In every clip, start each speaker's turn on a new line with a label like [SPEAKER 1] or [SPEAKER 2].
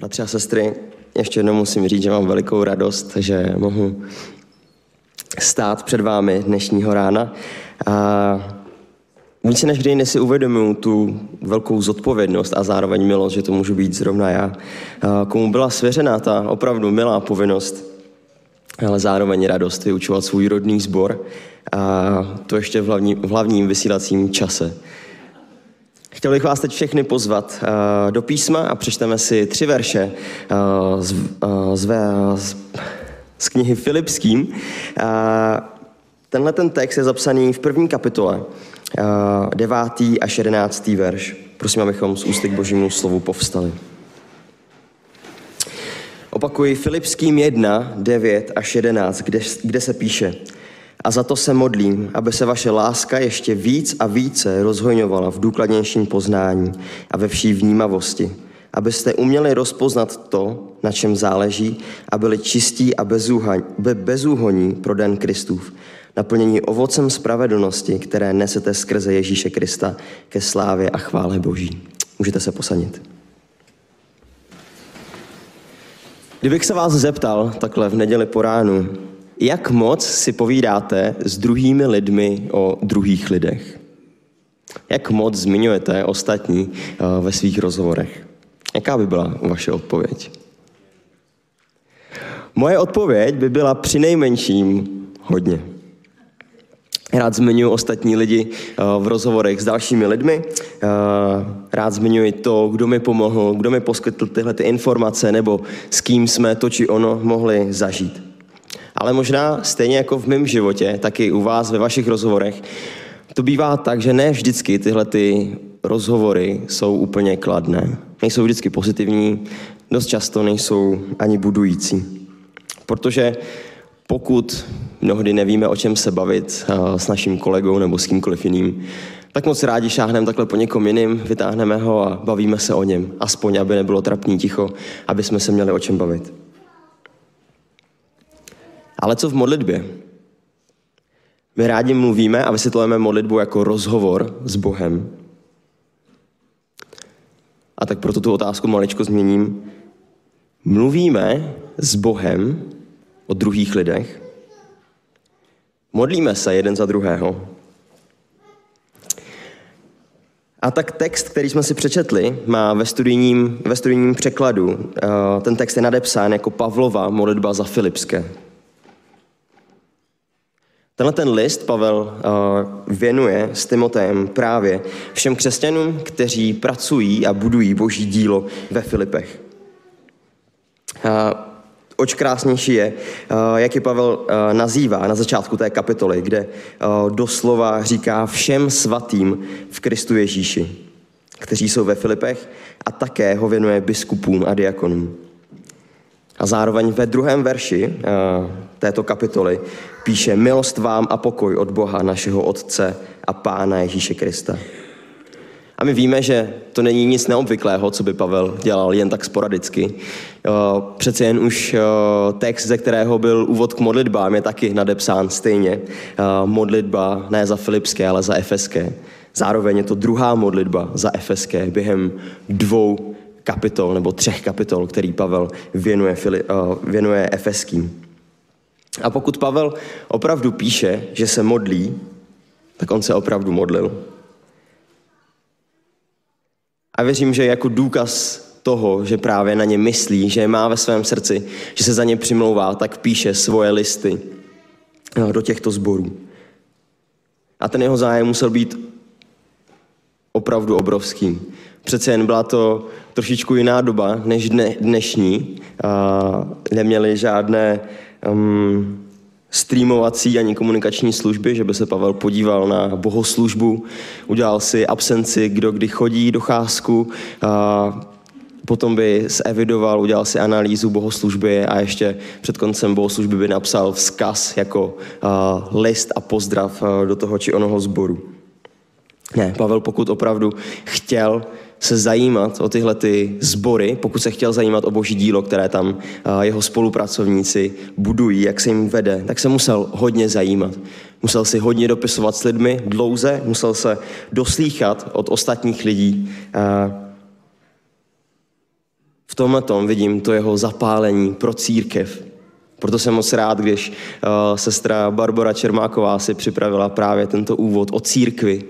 [SPEAKER 1] Bratři a sestry, ještě jednou musím říct, že mám velikou radost, že mohu stát před vámi dnešního rána. A více než kdy si uvědomuji tu velkou zodpovědnost a zároveň milost, že to můžu být zrovna já. A komu byla svěřená ta opravdu milá povinnost, ale zároveň radost vyučovat svůj rodný sbor a to ještě v, hlavní, v hlavním vysílacím čase. Chtěl bych vás teď všechny pozvat uh, do písma a přečteme si tři verše uh, z, uh, z, z, z knihy Filipským. Tenhle ten text je zapsaný v první kapitole, devátý až jedenáctý verš. Prosím, abychom z ústy k božímu slovu povstali. Opakuji Filipským 1, 9 až 11, kde, kde se píše – a za to se modlím, aby se vaše láska ještě víc a více rozhojňovala v důkladnějším poznání a ve vší vnímavosti, abyste uměli rozpoznat to, na čem záleží a byli čistí a bezúhoní pro den Kristův, naplnění ovocem spravedlnosti, které nesete skrze Ježíše Krista ke slávě a chvále Boží. Můžete se posadit. Kdybych se vás zeptal takhle v neděli po ránu, jak moc si povídáte s druhými lidmi o druhých lidech? Jak moc zmiňujete ostatní eh, ve svých rozhovorech? Jaká by byla vaše odpověď? Moje odpověď by byla při nejmenším hodně. Rád zmiňuji ostatní lidi eh, v rozhovorech s dalšími lidmi. Eh, rád zmiňuji to, kdo mi pomohl, kdo mi poskytl tyhle ty informace, nebo s kým jsme to či ono mohli zažít. Ale možná stejně jako v mém životě, tak i u vás ve vašich rozhovorech, to bývá tak, že ne vždycky tyhle ty rozhovory jsou úplně kladné. Nejsou vždycky pozitivní, dost často nejsou ani budující. Protože pokud mnohdy nevíme, o čem se bavit eh, s naším kolegou nebo s kýmkoliv jiným, tak moc rádi šáhneme takhle po někom jiným, vytáhneme ho a bavíme se o něm. Aspoň, aby nebylo trapný ticho, aby jsme se měli o čem bavit. Ale co v modlitbě? My rádi mluvíme a vysvětlujeme modlitbu jako rozhovor s Bohem. A tak proto tu otázku maličko změním. Mluvíme s Bohem o druhých lidech. Modlíme se jeden za druhého. A tak text, který jsme si přečetli, má ve studijním, ve studijním překladu, eh, ten text je nadepsán jako Pavlova modlitba za Filipské. Tenhle ten list Pavel uh, věnuje s Timoteem právě všem křesťanům, kteří pracují a budují boží dílo ve Filipech. Uh, oč krásnější je, uh, jak je Pavel nazývá na začátku té kapitoly, kde doslova říká všem svatým v Kristu Ježíši, kteří jsou ve Filipech a také ho věnuje biskupům a diakonům. A zároveň ve druhém verši této kapitoly píše milost vám a pokoj od Boha, našeho Otce a Pána Ježíše Krista. A my víme, že to není nic neobvyklého, co by Pavel dělal jen tak sporadicky. Přece jen už text, ze kterého byl úvod k modlitbám, je taky nadepsán stejně. Modlitba ne za Filipské, ale za Efeské. Zároveň je to druhá modlitba za Efeské během dvou kapitol nebo třech kapitol, který Pavel věnuje, věnuje Efeským. A pokud Pavel opravdu píše, že se modlí, tak on se opravdu modlil. A věřím, že jako důkaz toho, že právě na ně myslí, že je má ve svém srdci, že se za ně přimlouvá, tak píše svoje listy no, do těchto sborů. A ten jeho zájem musel být opravdu obrovský. Přece jen byla to trošičku jiná doba než dne, dnešní. A neměli žádné um, streamovací ani komunikační služby, že by se Pavel podíval na bohoslužbu, udělal si absenci, kdo kdy chodí, docházku, a potom by zevidoval, udělal si analýzu bohoslužby a ještě před koncem bohoslužby by napsal vzkaz jako uh, list a pozdrav uh, do toho či onoho sboru. Ne, Pavel pokud opravdu chtěl se zajímat o tyhle ty sbory, pokud se chtěl zajímat o boží dílo, které tam jeho spolupracovníci budují, jak se jim vede, tak se musel hodně zajímat. Musel si hodně dopisovat s lidmi dlouze, musel se doslýchat od ostatních lidí v tomhle tom vidím to jeho zapálení pro církev. Proto jsem moc rád, když uh, sestra Barbara Čermáková si připravila právě tento úvod o církvi.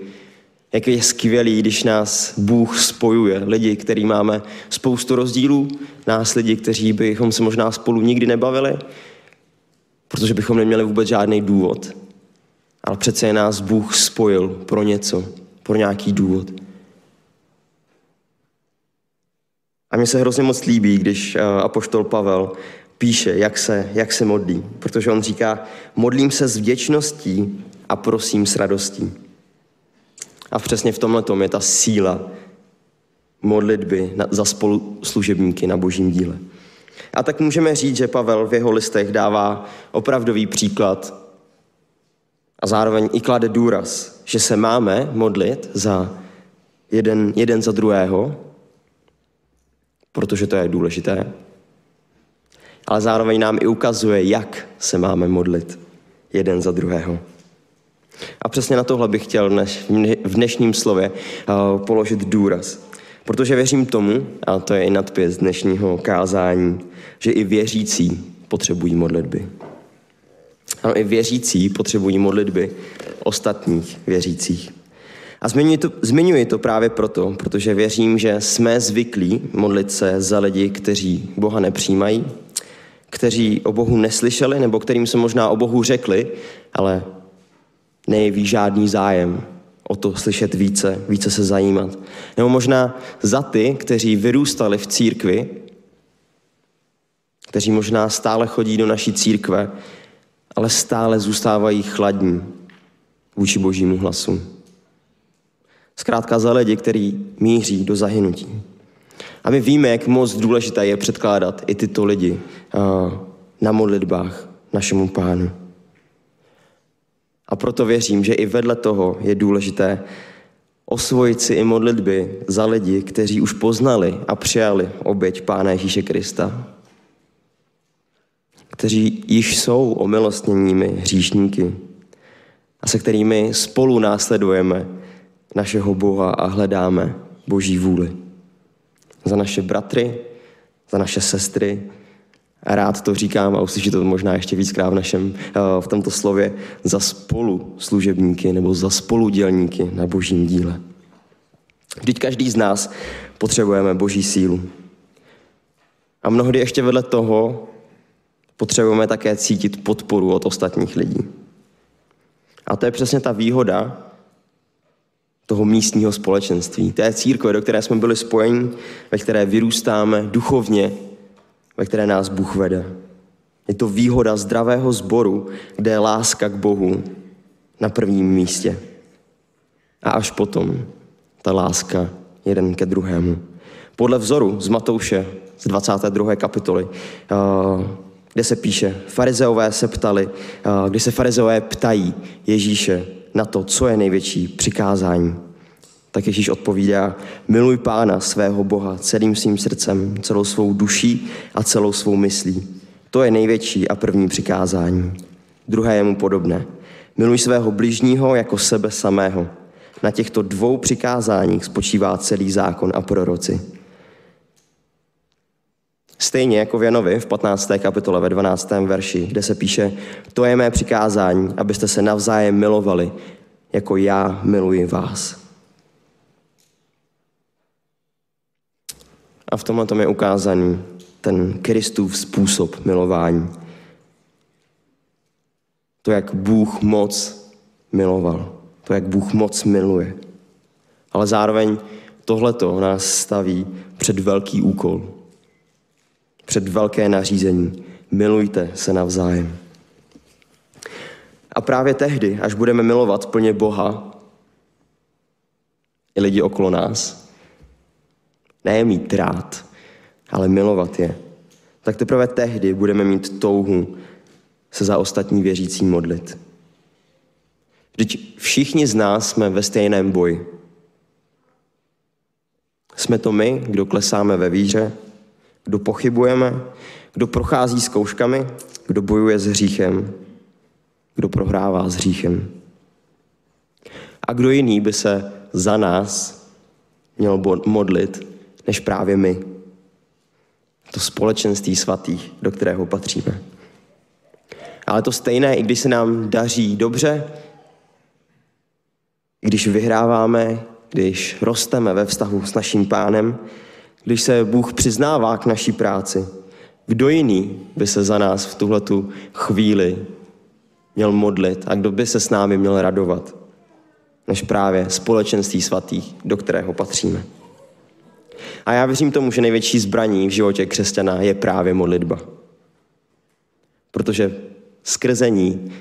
[SPEAKER 1] Jak je skvělý, když nás Bůh spojuje. Lidi, který máme spoustu rozdílů, nás lidi, kteří bychom se možná spolu nikdy nebavili, protože bychom neměli vůbec žádný důvod. Ale přece je nás Bůh spojil pro něco, pro nějaký důvod. A mně se hrozně moc líbí, když uh, apoštol Pavel píše, jak se, jak se modlí. Protože on říká, modlím se s vděčností a prosím s radostí. A přesně v tomhle tom je ta síla modlitby za spoluslužebníky na božím díle. A tak můžeme říct, že Pavel v jeho listech dává opravdový příklad a zároveň i klade důraz, že se máme modlit za jeden, jeden za druhého, protože to je důležité, ale zároveň nám i ukazuje, jak se máme modlit jeden za druhého. A přesně na tohle bych chtěl v dnešním slově eh, položit důraz. Protože věřím tomu, a to je i nadpis dnešního kázání, že i věřící potřebují modlitby. Ano, i věřící potřebují modlitby ostatních věřících. A zmiňuji to, zmiňuji to právě proto, protože věřím, že jsme zvyklí modlit se za lidi, kteří Boha nepřijímají, kteří o Bohu neslyšeli, nebo kterým se možná o Bohu řekli, ale nejeví žádný zájem o to slyšet více, více se zajímat. Nebo možná za ty, kteří vyrůstali v církvi, kteří možná stále chodí do naší církve, ale stále zůstávají chladní vůči božímu hlasu. Zkrátka za lidi, který míří do zahynutí. A my víme, jak moc důležité je předkládat i tyto lidi uh, na modlitbách našemu pánu. A proto věřím, že i vedle toho je důležité osvojit si i modlitby za lidi, kteří už poznali a přijali oběť Pána Ježíše Krista. Kteří již jsou omilostněními hříšníky a se kterými spolu následujeme našeho Boha a hledáme Boží vůli. Za naše bratry, za naše sestry, rád to říkám a uslyšíte to možná ještě víckrát v našem, eh, v tomto slově, za spolu služebníky nebo za spoludělníky na božím díle. Vždyť každý z nás potřebujeme boží sílu. A mnohdy ještě vedle toho potřebujeme také cítit podporu od ostatních lidí. A to je přesně ta výhoda toho místního společenství, té církve, do které jsme byli spojeni, ve které vyrůstáme duchovně ve které nás Bůh vede. Je to výhoda zdravého sboru, kde je láska k Bohu na prvním místě. A až potom ta láska jeden ke druhému. Podle vzoru z Matouše z 22. kapitoly, eh, kde se píše, farizeové se ptali, eh, kdy se farizeové ptají Ježíše na to, co je největší přikázání tak Ježíš odpovídá, miluj Pána svého Boha celým svým srdcem, celou svou duší a celou svou myslí. To je největší a první přikázání. Druhé je mu podobné. Miluj svého bližního jako sebe samého. Na těchto dvou přikázáních spočívá celý zákon a proroci. Stejně jako v Janovi v 15. kapitole ve 12. verši, kde se píše, to je mé přikázání, abyste se navzájem milovali, jako já miluji vás. A v tomhle tom je ukázaný ten Kristův způsob milování. To, jak Bůh moc miloval. To, jak Bůh moc miluje. Ale zároveň tohleto nás staví před velký úkol. Před velké nařízení. Milujte se navzájem. A právě tehdy, až budeme milovat plně Boha i lidi okolo nás, ne je mít rád, ale milovat je. Tak teprve tehdy budeme mít touhu se za ostatní věřící modlit. Vždyť všichni z nás jsme ve stejném boji. Jsme to my, kdo klesáme ve víře, kdo pochybujeme, kdo prochází zkouškami, kdo bojuje s hříchem, kdo prohrává s hříchem. A kdo jiný by se za nás měl modlit, než právě my. společenství svatých, do kterého patříme. Ale to stejné, i když se nám daří dobře, když vyhráváme, když rosteme ve vztahu s naším pánem, když se Bůh přiznává k naší práci, kdo jiný by se za nás v tuhletu chvíli měl modlit a kdo by se s námi měl radovat, než právě společenství svatých, do kterého patříme. A já věřím tomu, že největší zbraní v životě křesťana je právě modlitba. Protože skrze ní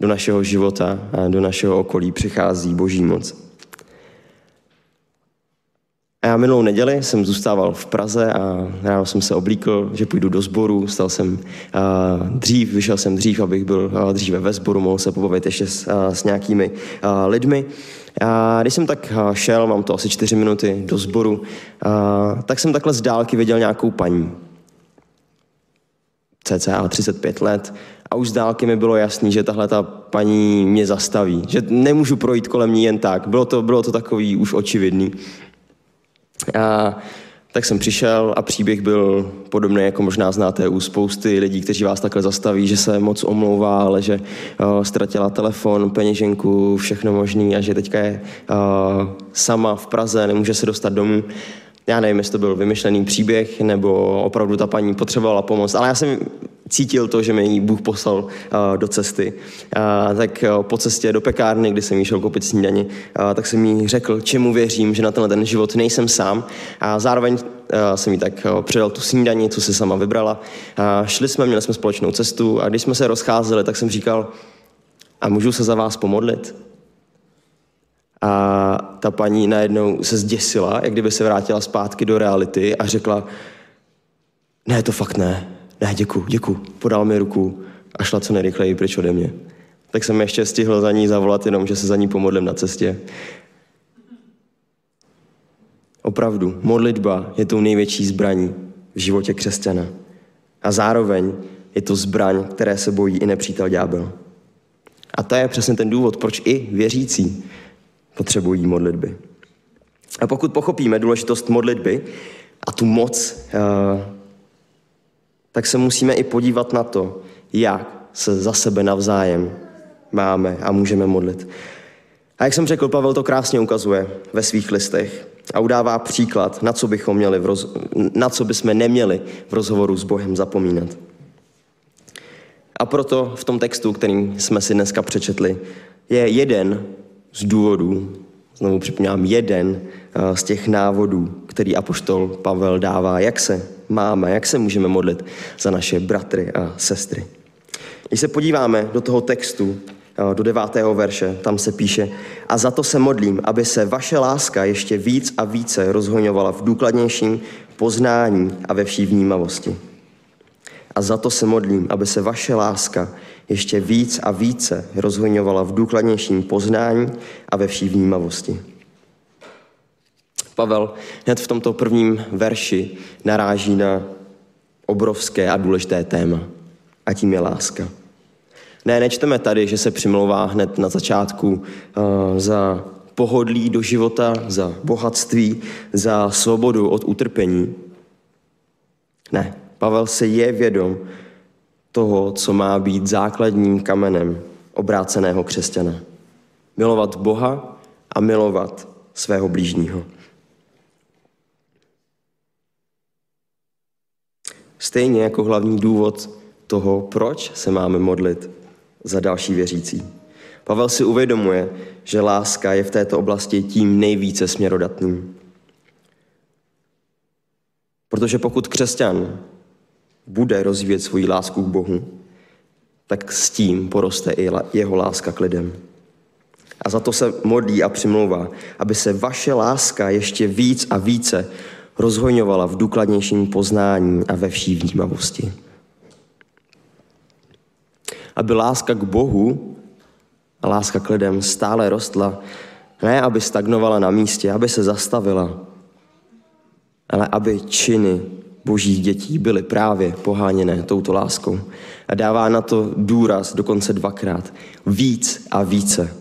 [SPEAKER 1] do našeho života a do našeho okolí přichází boží moc. A já minulou neděli jsem zůstával v Praze a ráno jsem se oblíkl, že půjdu do sboru, stal jsem uh, dřív, vyšel jsem dřív, abych byl uh, dříve ve sboru, mohl se pobavit ještě s, uh, s nějakými uh, lidmi. A když jsem tak šel, mám to asi čtyři minuty do sboru, tak jsem takhle z dálky viděl nějakou paní. cca 35 let. A už z dálky mi bylo jasný, že tahle ta paní mě zastaví. Že nemůžu projít kolem ní jen tak. Bylo to, bylo to takový už očividný. A tak jsem přišel a příběh byl podobný, jako možná znáte u spousty lidí, kteří vás takhle zastaví, že se moc omlouvá, ale že uh, ztratila telefon, peněženku, všechno možný a že teďka je uh, sama v Praze, nemůže se dostat domů. Já nevím, jestli to byl vymyšlený příběh, nebo opravdu ta paní potřebovala pomoc, ale já jsem cítil to, že mě jí Bůh poslal uh, do cesty. Uh, tak uh, po cestě do pekárny, kdy jsem jí šel koupit snídaně, uh, tak jsem jí řekl, čemu věřím, že na tenhle ten život nejsem sám. A zároveň uh, jsem jí tak uh, předal tu snídaní, co si sama vybrala. Uh, šli jsme, měli jsme společnou cestu a když jsme se rozcházeli, tak jsem říkal, a můžu se za vás pomodlit? A ta paní najednou se zděsila, jak kdyby se vrátila zpátky do reality a řekla, ne, to fakt ne, ne, děku, děku. Podal mi ruku a šla co nejrychleji pryč ode mě. Tak jsem ještě stihl za ní zavolat jenom, že se za ní pomodlím na cestě. Opravdu, modlitba je tou největší zbraní v životě křesťana. A zároveň je to zbraň, které se bojí i nepřítel ďábel. A to je přesně ten důvod, proč i věřící potřebují modlitby. A pokud pochopíme důležitost modlitby a tu moc, eh, tak se musíme i podívat na to, jak se za sebe navzájem máme a můžeme modlit. A jak jsem řekl, Pavel to krásně ukazuje ve svých listech a udává příklad, na co bychom měli v roz... na co bychom neměli v rozhovoru s Bohem zapomínat. A proto v tom textu, který jsme si dneska přečetli, je jeden z důvodů, znovu připomínám, jeden eh, z těch návodů, který apoštol Pavel dává, jak se máme, jak se můžeme modlit za naše bratry a sestry. Když se podíváme do toho textu, eh, do devátého verše, tam se píše, a za to se modlím, aby se vaše láska ještě víc a více rozhoňovala v důkladnějším poznání a ve vší vnímavosti. A za to se modlím, aby se vaše láska ještě víc a více rozhoňovala v důkladnějším poznání a ve vší vnímavosti. Pavel hned v tomto prvním verši naráží na obrovské a důležité téma. A tím je láska. Ne, nečteme tady, že se přimlouvá hned na začátku uh, za pohodlí do života, za bohatství, za svobodu od utrpení. Ne, Pavel se je vědom toho, co má být základním kamenem obráceného křesťana. Milovat Boha a milovat svého blížního. Stejně jako hlavní důvod toho, proč se máme modlit za další věřící. Pavel si uvědomuje, že láska je v této oblasti tím nejvíce směrodatným. Protože pokud křesťan bude rozvíjet svoji lásku k Bohu, tak s tím poroste i jeho láska k lidem. A za to se modlí a přimlouvá, aby se vaše láska ještě víc a více rozhojňovala v důkladnějším poznání a ve vší vnímavosti. Aby láska k Bohu a láska k lidem stále rostla, ne aby stagnovala na místě, aby se zastavila, ale aby činy božích dětí byly právě poháněné touto láskou. A dává na to důraz dokonce dvakrát. Víc a více.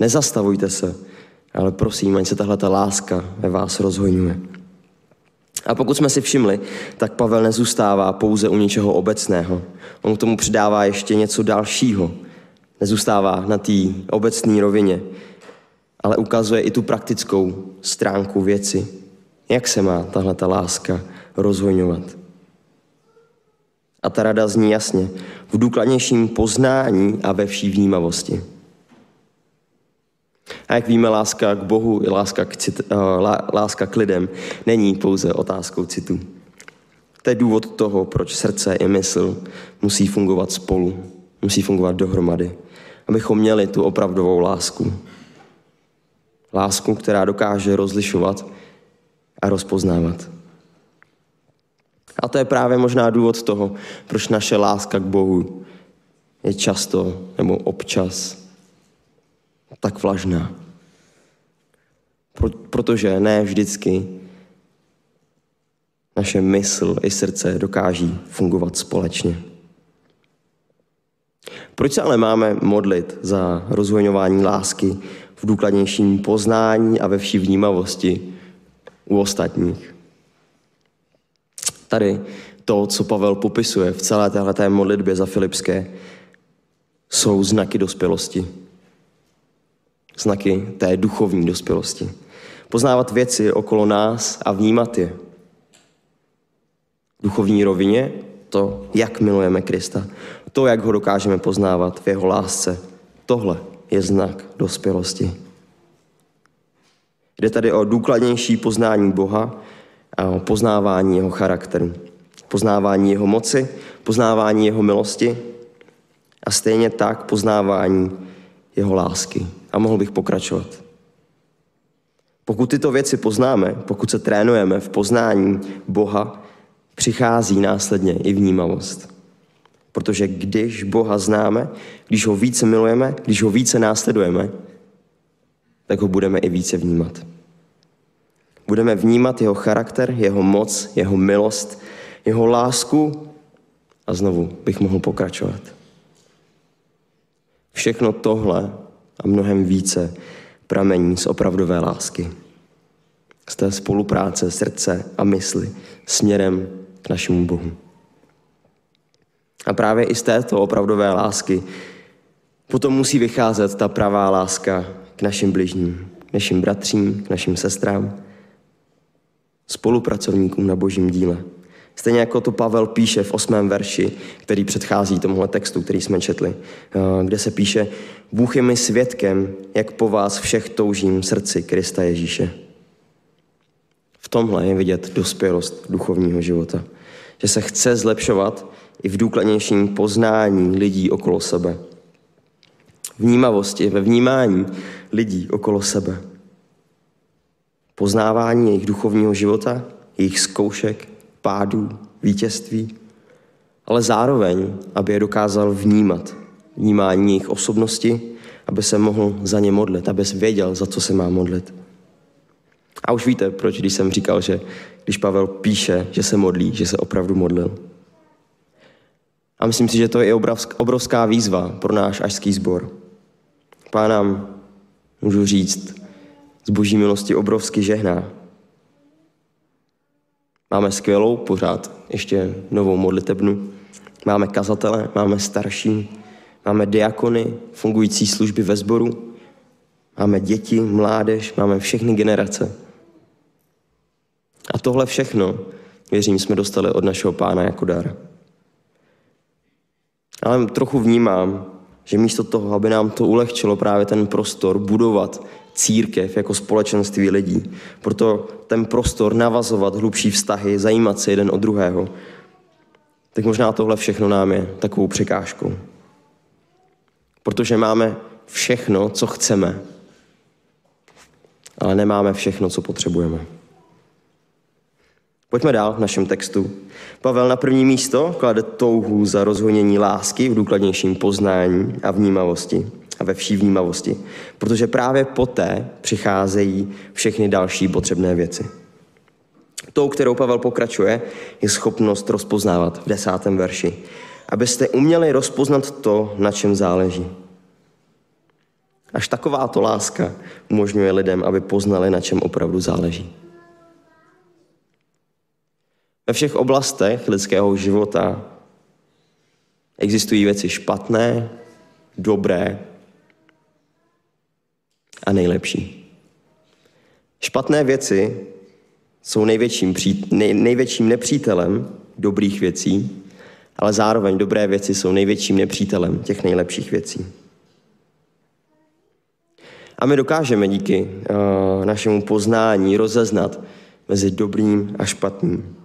[SPEAKER 1] Nezastavujte se, ale prosím, ať se tahle láska ve vás rozhojňuje. A pokud jsme si všimli, tak Pavel nezůstává pouze u něčeho obecného. On k tomu přidává ještě něco dalšího. Nezůstává na té obecné rovině, ale ukazuje i tu praktickou stránku věci. Jak se má tahle ta láska rozhojňovat? A ta rada zní jasně, v důkladnějším poznání a ve vší vnímavosti. A jak víme, láska k Bohu i láska k, cit, uh, láska k lidem není pouze otázkou citu. To je důvod toho, proč srdce i mysl musí fungovat spolu, musí fungovat dohromady, abychom měli tu opravdovou lásku. Lásku, která dokáže rozlišovat a rozpoznávat. A to je právě možná důvod toho, proč naše láska k Bohu je často nebo občas tak vlažná. Protože ne vždycky naše mysl i srdce dokáží fungovat společně. Proč se ale máme modlit za rozvojňování lásky v důkladnějším poznání a ve vší vnímavosti u ostatních? Tady to, co Pavel popisuje v celé této modlitbě za Filipské, jsou znaky dospělosti. Znaky té duchovní dospělosti. Poznávat věci okolo nás a vnímat je. V duchovní rovině to, jak milujeme Krista. To, jak ho dokážeme poznávat v jeho lásce. Tohle je znak dospělosti. Jde tady o důkladnější poznání Boha poznávání jeho charakteru. Poznávání jeho moci, poznávání jeho milosti a stejně tak poznávání jeho lásky. A mohl bych pokračovat. Pokud tyto věci poznáme, pokud se trénujeme v poznání Boha, přichází následně i vnímavost. Protože když Boha známe, když ho více milujeme, když ho více následujeme, tak ho budeme i více vnímat. Budeme vnímat jeho charakter, jeho moc, jeho milost, jeho lásku a znovu bych mohl pokračovat. Všechno tohle a mnohem více pramení z opravdové lásky. Z té spolupráce srdce a mysli směrem k našemu Bohu. A právě i z této opravdové lásky potom musí vycházet ta pravá láska k našim bližním, k našim bratřím, k našim sestrám, spolupracovníkům na božím díle. Stejně jako to Pavel píše v osmém verši, který předchází tomuhle textu, který jsme četli, eh, kde se píše Bůh je mi svědkem, jak po vás všech toužím srdci Krista Ježíše. V tomhle je vidět dospělost duchovního života. Že se chce zlepšovat i v důkladnějším poznání lidí okolo sebe. Vnímavosti, ve vnímání lidí okolo sebe. Poznávání jejich duchovního života, jejich zkoušek, pádů, vítězství, ale zároveň, aby je dokázal vnímat, vnímání jejich osobnosti, aby se mohl za ně modlit, aby věděl, za co se má modlit. A už víte, proč, když jsem říkal, že když Pavel píše, že se modlí, že se opravdu modlil. A myslím si, že to je obrovská výzva pro náš ažský sbor. Pán nám, můžu říct, z boží milosti obrovsky žehná. Máme skvělou, pořád ještě novou modlitebnu. Máme kazatele, máme starší, máme diakony, fungující služby ve sboru, máme děti, mládež, máme všechny generace. A tohle všechno, věřím, jsme dostali od našeho pána jako dar. Ale trochu vnímám, že místo toho, aby nám to ulehčilo právě ten prostor budovat církev jako společenství lidí, proto ten prostor navazovat hlubší vztahy, zajímat se jeden od druhého, tak možná tohle všechno nám je takovou překážkou. Protože máme všechno, co chceme, ale nemáme všechno, co potřebujeme. Pojďme dál v našem textu. Pavel na první místo klade touhu za rozhonění lásky v důkladnějším poznání a vnímavosti a ve vší vnímavosti, protože právě poté přicházejí všechny další potřebné věci. Tou, kterou Pavel pokračuje, je schopnost rozpoznávat v desátém verši, abyste uměli rozpoznat to, na čem záleží. Až takováto láska umožňuje lidem, aby poznali, na čem opravdu záleží. Ve všech oblastech lidského života existují věci špatné, dobré a nejlepší. Špatné věci jsou největším, nej, největším nepřítelem dobrých věcí, ale zároveň dobré věci jsou největším nepřítelem těch nejlepších věcí. A my dokážeme díky uh, našemu poznání rozeznat mezi dobrým a špatným.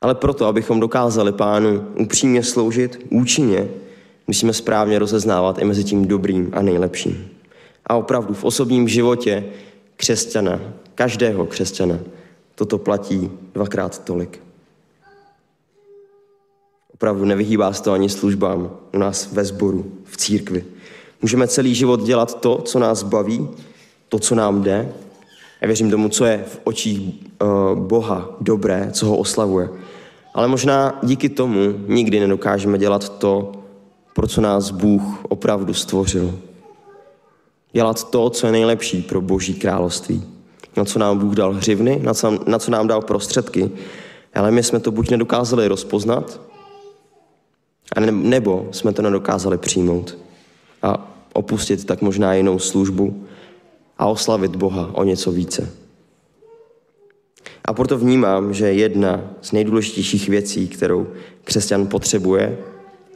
[SPEAKER 1] Ale proto, abychom dokázali pánu upřímně sloužit, účinně, musíme správně rozeznávat i mezi tím dobrým a nejlepším. A opravdu v osobním životě křesťana, každého křesťana, toto platí dvakrát tolik. Opravdu nevyhýbá se to ani službám u nás ve sboru, v církvi. Můžeme celý život dělat to, co nás baví, to, co nám jde. Já věřím tomu, co je v očích uh, Boha dobré, co ho oslavuje. Ale možná díky tomu nikdy nedokážeme dělat to, pro co nás Bůh opravdu stvořil. Dělat to, co je nejlepší pro Boží království. Na co nám Bůh dal hřivny, na co, na co nám dal prostředky, ale my jsme to buď nedokázali rozpoznat, nebo jsme to nedokázali přijmout a opustit tak možná jinou službu a oslavit Boha o něco více. A proto vnímám, že jedna z nejdůležitějších věcí, kterou křesťan potřebuje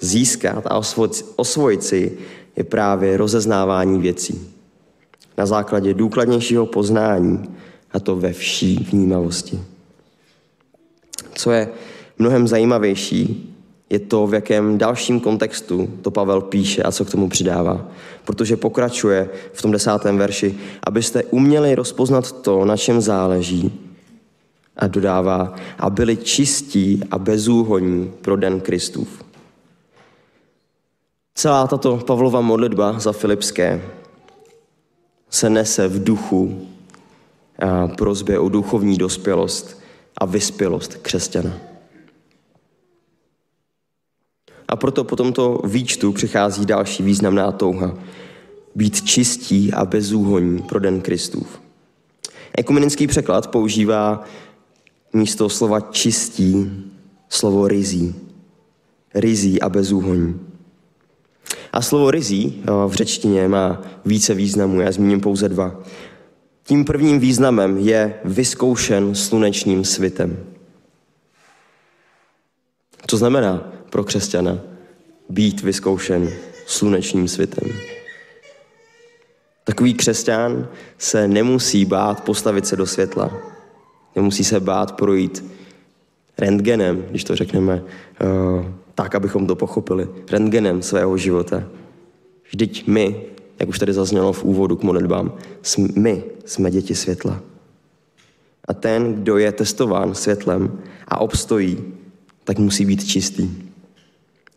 [SPEAKER 1] získat a osvojit si, je právě rozeznávání věcí. Na základě důkladnějšího poznání, a to ve vší vnímavosti. Co je mnohem zajímavější, je to, v jakém dalším kontextu to Pavel píše a co k tomu přidává. Protože pokračuje v tom desátém verši, abyste uměli rozpoznat to, na čem záleží, a dodává, a byli čistí a bezúhoní pro den Kristův. Celá tato Pavlova modlitba za Filipské se nese v duchu prozbě o duchovní dospělost a vyspělost křesťana. A proto po tomto výčtu přichází další významná touha. Být čistí a bezúhoní pro den Kristův. Ekumenický překlad používá místo slova čistí slovo rizí. Rizí a bezúhoní. A slovo rizí v řečtině má více významů, já zmíním pouze dva. Tím prvním významem je vyzkoušen slunečním svitem. Co znamená pro křesťana být vyzkoušen slunečním světem. Takový křesťan se nemusí bát postavit se do světla. Nemusí se bát projít rentgenem, když to řekneme uh, tak, abychom to pochopili, rentgenem svého života. Vždyť my, jak už tady zaznělo v úvodu k modlitbám, my jsme děti světla. A ten, kdo je testován světlem a obstojí, tak musí být čistý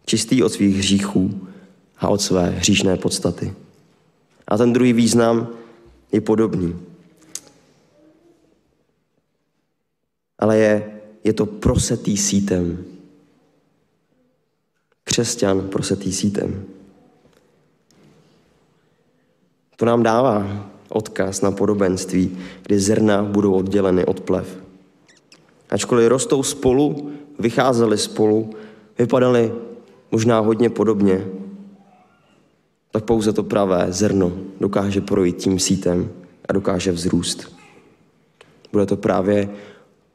[SPEAKER 1] čistý od svých hříchů a od své hříšné podstaty. A ten druhý význam je podobný. Ale je, je to prosetý sítem. Křesťan prosetý sítem. To nám dává odkaz na podobenství, kdy zrna budou odděleny od plev. Ačkoliv rostou spolu, vycházely spolu, vypadaly možná hodně podobně, tak pouze to pravé zrno dokáže projít tím sítem a dokáže vzrůst. Bude to právě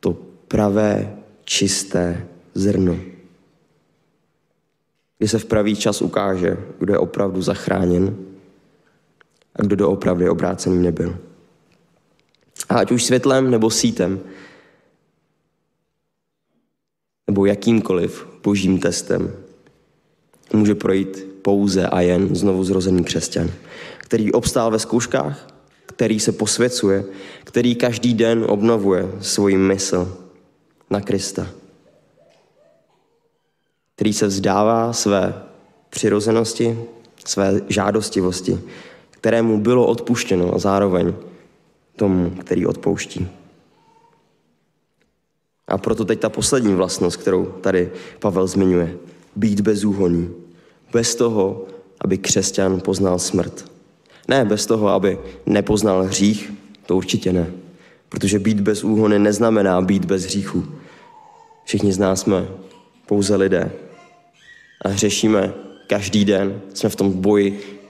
[SPEAKER 1] to pravé, čisté zrno. Kdy se v pravý čas ukáže, kdo je opravdu zachráněn a kdo doopravdy obrácený nebyl. A ať už světlem nebo sítem, nebo jakýmkoliv božím testem, může projít pouze a jen znovu zrozený křesťan, který obstál ve zkouškách, který se posvěcuje, který každý den obnovuje svůj mysl na Krista, který se vzdává své přirozenosti, své žádostivosti, kterému bylo odpuštěno a zároveň tomu, který odpouští. A proto teď ta poslední vlastnost, kterou tady Pavel zmiňuje být bezúhonný. Bez toho, aby křesťan poznal smrt. Ne bez toho, aby nepoznal hřích, to určitě ne. Protože být bez úhony neznamená být bez hříchu. Všichni z nás jsme pouze lidé a hřešíme každý den. Jsme v tom boji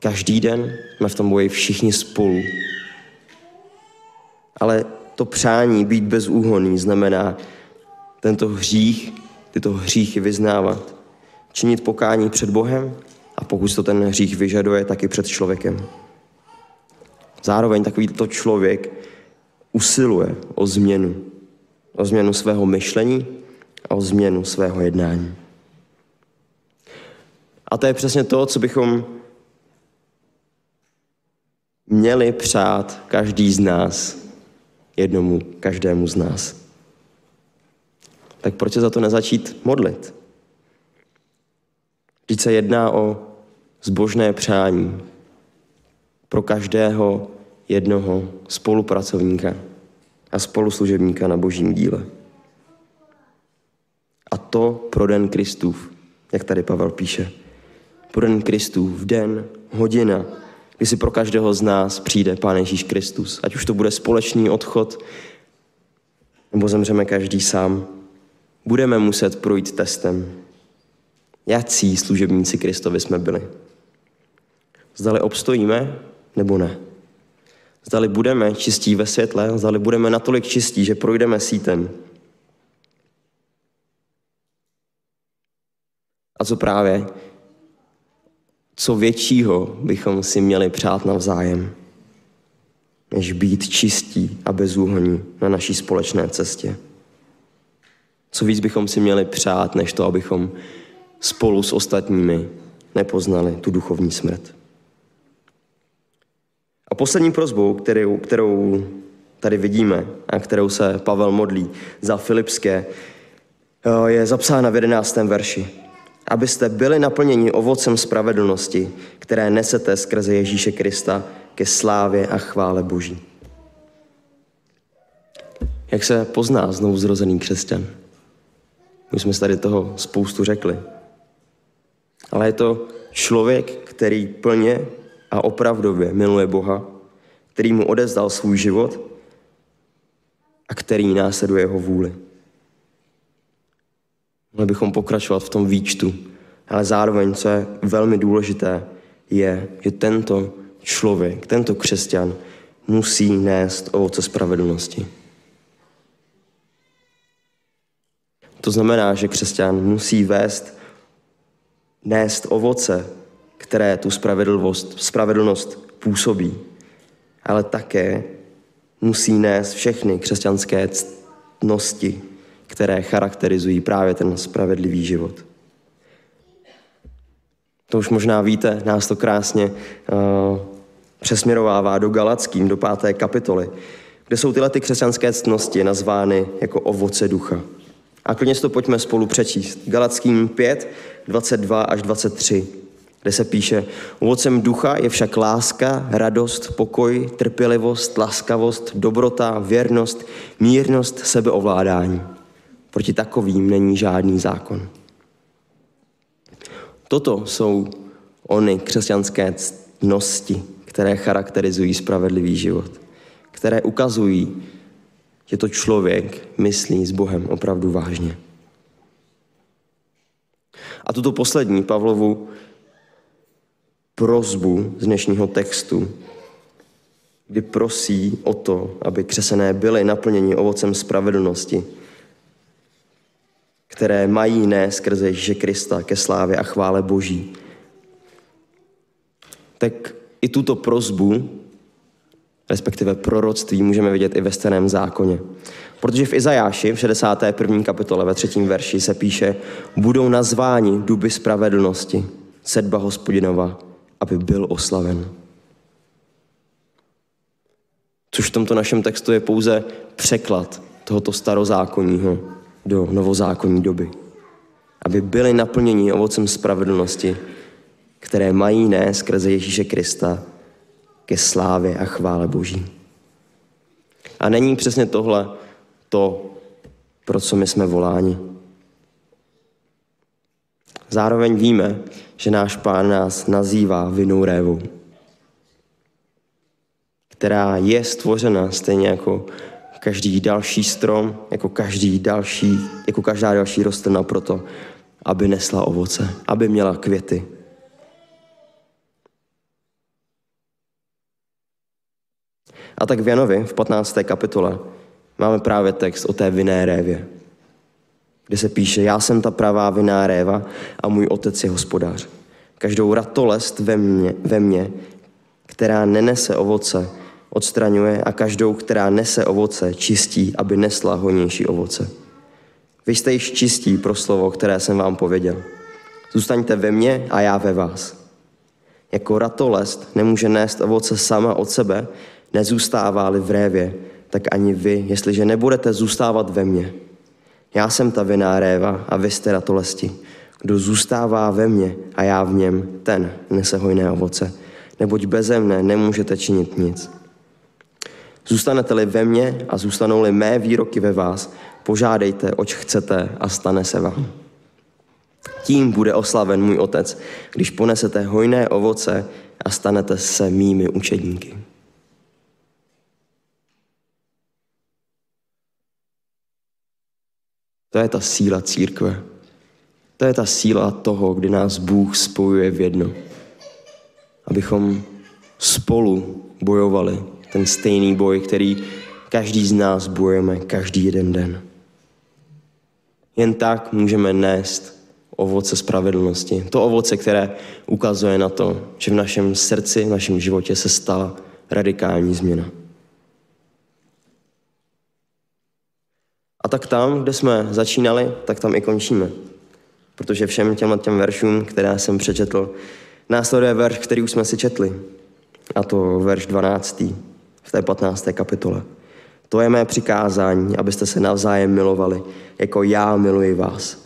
[SPEAKER 1] každý den, jsme v tom boji všichni spolu. Ale to přání být bezúhonný znamená tento hřích, tyto hříchy vyznávat, činit pokání před Bohem a pokud to ten hřích vyžaduje, tak i před člověkem. Zároveň takovýto člověk usiluje o změnu. O změnu svého myšlení a o změnu svého jednání. A to je přesně to, co bychom měli přát každý z nás, jednomu, každému z nás. Tak proč se za to nezačít modlit? Vždyť se jedná o zbožné přání pro každého jednoho spolupracovníka a spoluslužebníka na božím díle. A to pro den Kristův, jak tady Pavel píše. Pro den Kristův, den, hodina, kdy si pro každého z nás přijde Pán Ježíš Kristus. Ať už to bude společný odchod, nebo zemřeme každý sám. Budeme muset projít testem. Jací služebníci Kristovi jsme byli? Zdali obstojíme, nebo ne? Zdali budeme čistí ve světle, zdali budeme natolik čistí, že projdeme sítem. A co právě, co většího bychom si měli přát navzájem, než být čistí a bezúhoní na naší společné cestě. Co víc bychom si měli přát, než to, abychom spolu s ostatními nepoznali tu duchovní smrt. A poslední prozbou, kterou, kterou tady vidíme a kterou se Pavel modlí za Filipské, eh, je zapsána v 11. verši. Abyste byli naplněni ovocem spravedlnosti, které nesete skrze Ježíše Krista ke slávě a chvále Boží. Jak se pozná znovu zrozený křesťan? My jsme tady toho spoustu řekli. Ale je to člověk, který plně a opravdově miluje Boha, který mu odezdal svůj život a který následuje jeho vůli. Mohli bychom pokračovat v tom výčtu, ale zároveň, co je velmi důležité, je, že tento člověk, tento křesťan musí nést ovoce spravedlnosti. To znamená, že křesťan musí vést, nést ovoce, které tu spravedlnost, spravedlnost působí, ale také musí nést všechny křesťanské ctnosti, které charakterizují právě ten spravedlivý život. To už možná víte, nás to krásně uh, přesměrovává do Galackým, do páté kapitoly, kde jsou tyhle ty křesťanské ctnosti nazvány jako ovoce ducha. A klidně to pojďme spolu přečíst. Galackým 5, 22 až 23 kde se píše, ovocem ducha je však láska, radost, pokoj, trpělivost, laskavost, dobrota, věrnost, mírnost, sebeovládání. Proti takovým není žádný zákon. Toto jsou ony křesťanské ctnosti, které charakterizují spravedlivý život, které ukazují, že to člověk myslí s Bohem opravdu vážně. A tuto poslední Pavlovu prozbu z dnešního textu, kdy prosí o to, aby křesené byly naplněni ovocem spravedlnosti, které mají ne skrze Ježíše Krista ke slávě a chvále Boží. Tak i tuto prozbu, respektive proroctví, můžeme vidět i ve starém zákoně. Protože v Izajáši v 61. kapitole ve třetím verši se píše budou nazváni duby spravedlnosti, sedba hospodinova, aby byl oslaven. Což v tomto našem textu je pouze překlad tohoto starozákonního do novozákonní doby. Aby byli naplněni ovocem spravedlnosti, které mají ne skrze Ježíše Krista ke slávě a chvále Boží. A není přesně tohle to, pro co my jsme voláni. Zároveň víme, že náš pán nás nazývá vinou révou, která je stvořena stejně jako každý další strom, jako, každý další, jako každá další rostlina proto, aby nesla ovoce, aby měla květy. A tak v Janovi v 15. kapitole máme právě text o té vinné révě, kde se píše, já jsem ta pravá vinná réva a můj otec je hospodář. Každou ratolest ve mně, ve mně která nenese ovoce, odstraňuje a každou, která nese ovoce, čistí, aby nesla hojnější ovoce. Vy jste již čistí pro slovo, které jsem vám pověděl. Zůstaňte ve mně a já ve vás. Jako ratolest nemůže nést ovoce sama od sebe, nezůstává-li v révě, tak ani vy, jestliže nebudete zůstávat ve mně. Já jsem ta vinná réva a vy jste ratolesti. Kdo zůstává ve mně a já v něm, ten nese hojné ovoce. Neboť beze mne nemůžete činit nic. Zůstanete-li ve mně a zůstanou-li mé výroky ve vás, požádejte, oč chcete a stane se vám. Tím bude oslaven můj otec, když ponesete hojné ovoce a stanete se mými učedníky. To je ta síla církve. To je ta síla toho, kdy nás Bůh spojuje v jedno. Abychom spolu bojovali ten stejný boj, který každý z nás bojujeme každý jeden den. Jen tak můžeme nést ovoce spravedlnosti. To ovoce, které ukazuje na to, že v našem srdci, v našem životě se stala radikální změna. A tak tam, kde jsme začínali, tak tam i končíme. Protože všem těmhle těm veršům, které jsem přečetl, následuje verš, který už jsme si četli. A to verš 12. v té 15. kapitole. To je mé přikázání, abyste se navzájem milovali, jako já miluji vás.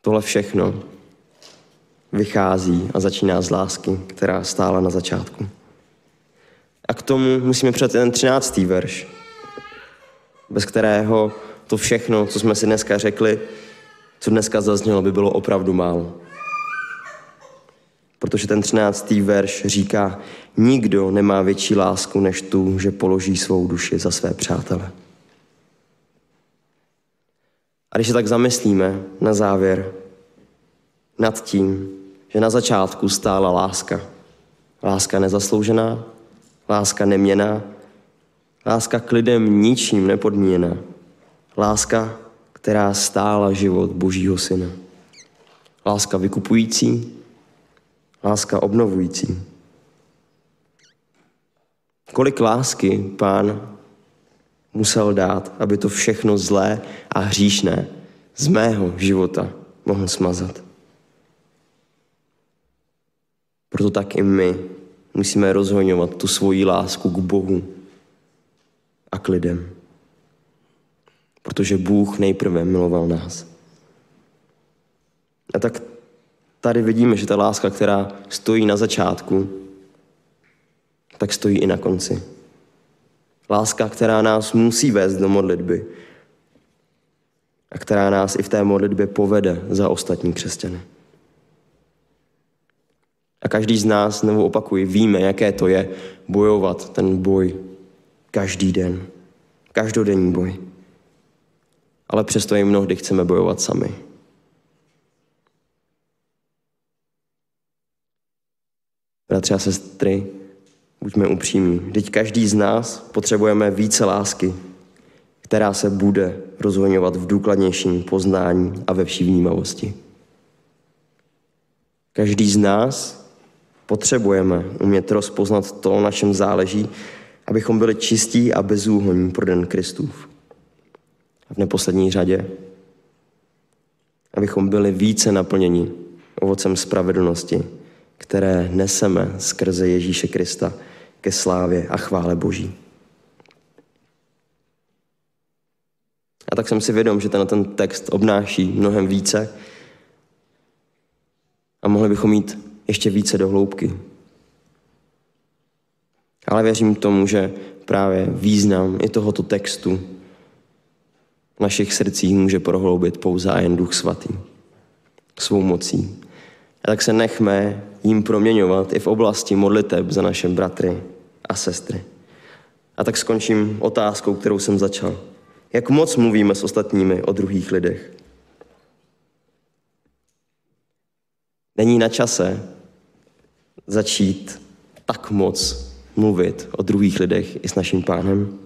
[SPEAKER 1] Tohle všechno vychází a začíná z lásky, která stála na začátku. A k tomu musíme přijít ten 13. verš, bez kterého to všechno, co jsme si dneska řekli, co dneska zaznělo, by bylo opravdu málo. Protože ten třináctý verš říká, nikdo nemá větší lásku než tu, že položí svou duši za své přátele. A když se tak zamyslíme na závěr nad tím, že na začátku stála láska, láska nezasloužená, láska neměná, Láska k lidem ničím nepodmíněná. Láska, která stála život Božího Syna. Láska vykupující, láska obnovující. Kolik lásky pán musel dát, aby to všechno zlé a hříšné z mého života mohl smazat. Proto tak i my musíme rozhoňovat tu svoji lásku k Bohu, a k lidem. Protože Bůh nejprve miloval nás. A tak tady vidíme, že ta láska, která stojí na začátku, tak stojí i na konci. Láska, která nás musí vést do modlitby a která nás i v té modlitbě povede za ostatní křesťany. A každý z nás, znovu opakuji, víme, jaké to je bojovat ten boj Každý den. Každodenní boj. Ale přesto i mnohdy chceme bojovat sami. Bratři a sestry, buďme upřímní. Teď každý z nás potřebujeme více lásky, která se bude rozhoňovat v důkladnějším poznání a ve vší vnímavosti. Každý z nás potřebujeme umět rozpoznat to, na čem záleží abychom byli čistí a bezúhonní pro den Kristův. A v neposlední řadě, abychom byli více naplněni ovocem spravedlnosti, které neseme skrze Ježíše Krista ke slávě a chvále Boží. A tak jsem si vědom, že ten, ten text obnáší mnohem více a mohli bychom jít ještě více do hloubky. Ale věřím tomu, že právě význam i tohoto textu v našich srdcích může prohloubit pouze a jen Duch Svatý svou mocí. A tak se nechme jim proměňovat i v oblasti modliteb za naše bratry a sestry. A tak skončím otázkou, kterou jsem začal. Jak moc mluvíme s ostatními o druhých lidech? Není na čase začít tak moc mluvit o druhých lidech i s naším pánem?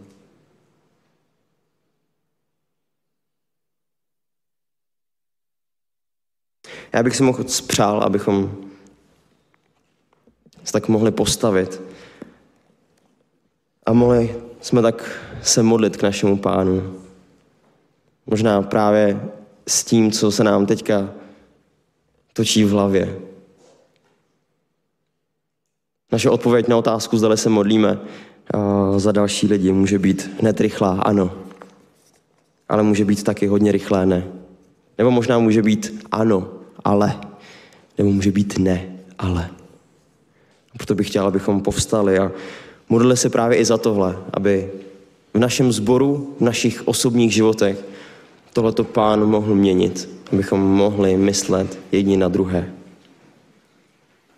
[SPEAKER 1] Já bych si mohl spřál, abychom se tak mohli postavit a mohli jsme tak se modlit k našemu pánu. Možná právě s tím, co se nám teďka točí v hlavě. Naše odpověď na otázku, zda se modlíme za další lidi, může být hned rychlá, ano. Ale může být taky hodně rychlé ne. Nebo možná může být ano, ale. Nebo může být ne, ale. Proto bych chtěl, abychom povstali a modlili se právě i za tohle, aby v našem sboru, v našich osobních životech tohleto pán mohl měnit, abychom mohli myslet jedni na druhé.